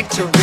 like to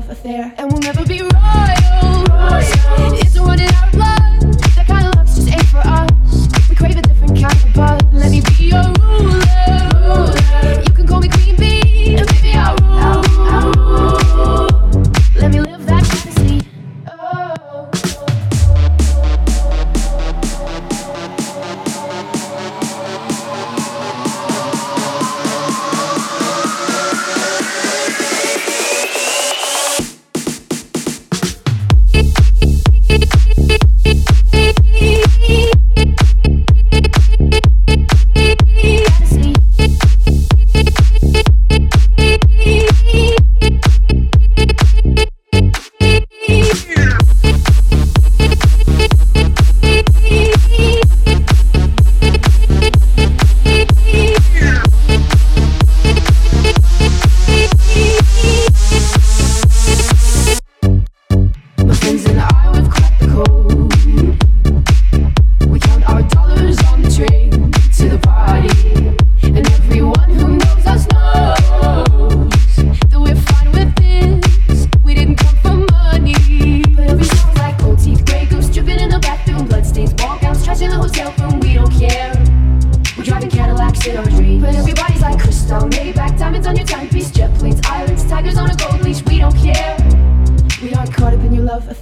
love affair, and we'll never be royal.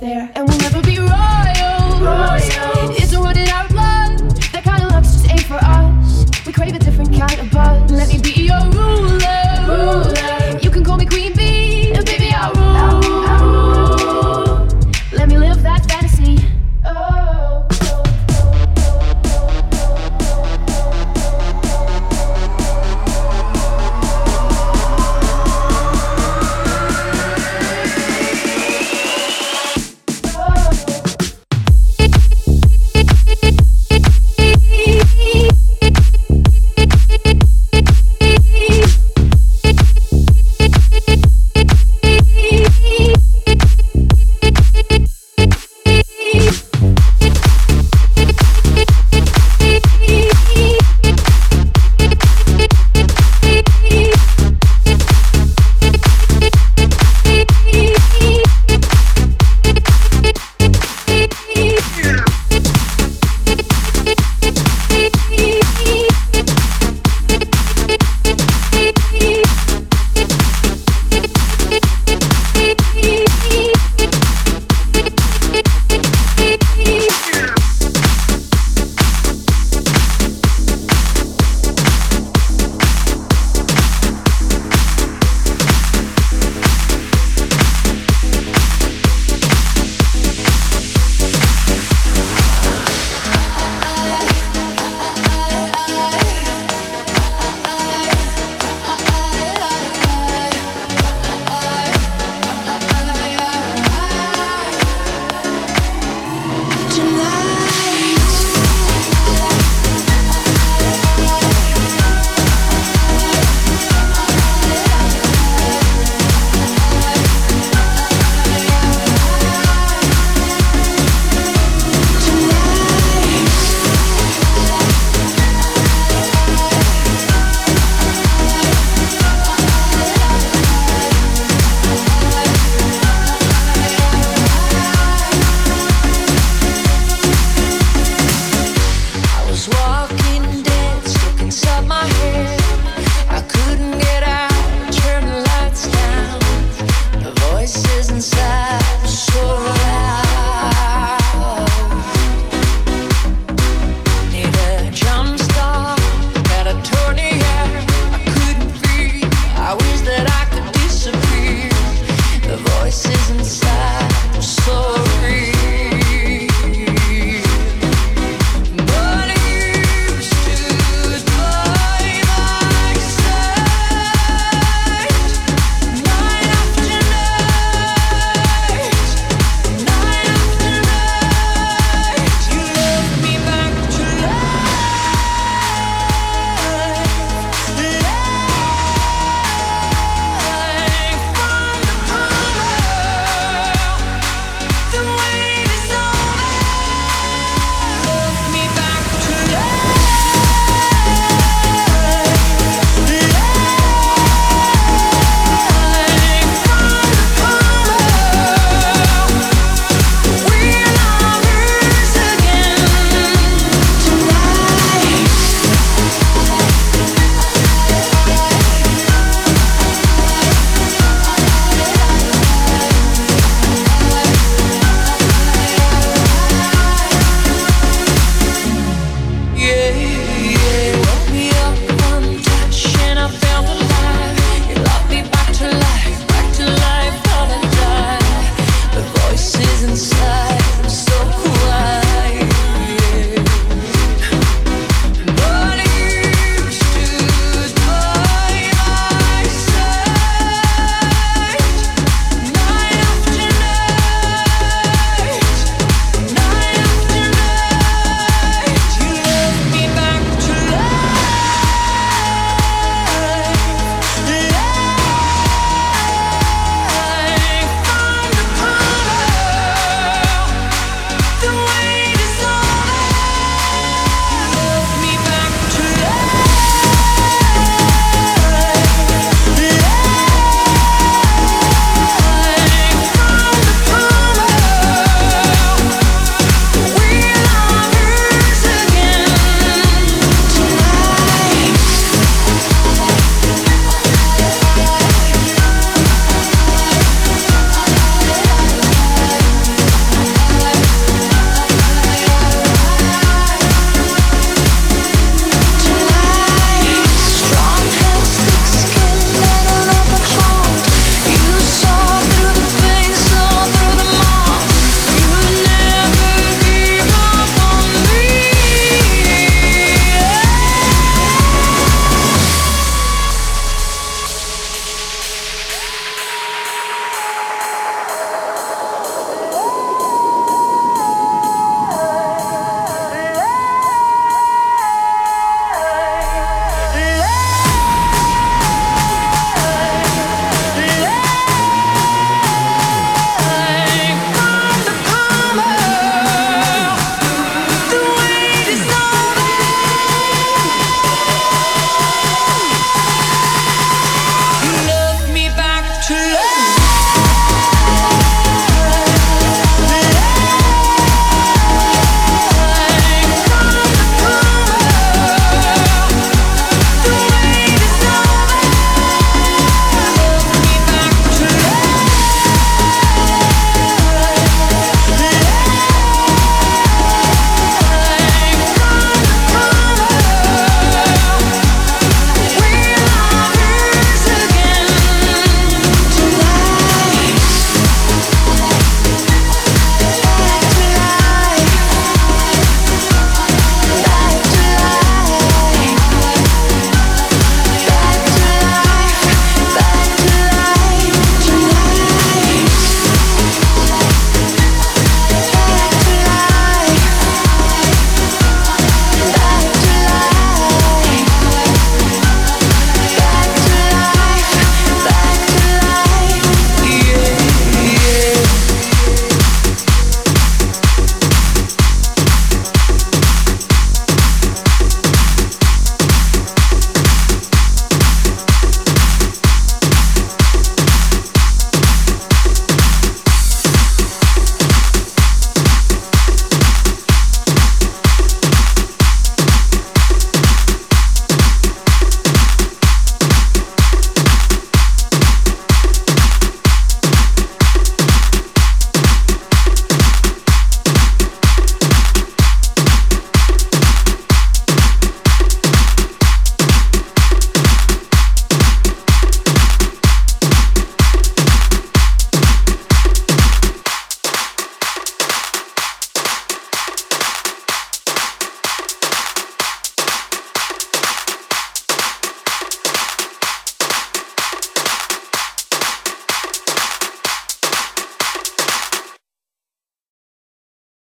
there, and we'll never be royal. royals. It's a running out love. That kind of love's just ain't for us. We crave a different kind of buzz. Let me be your ruler. ruler. You can call me queen.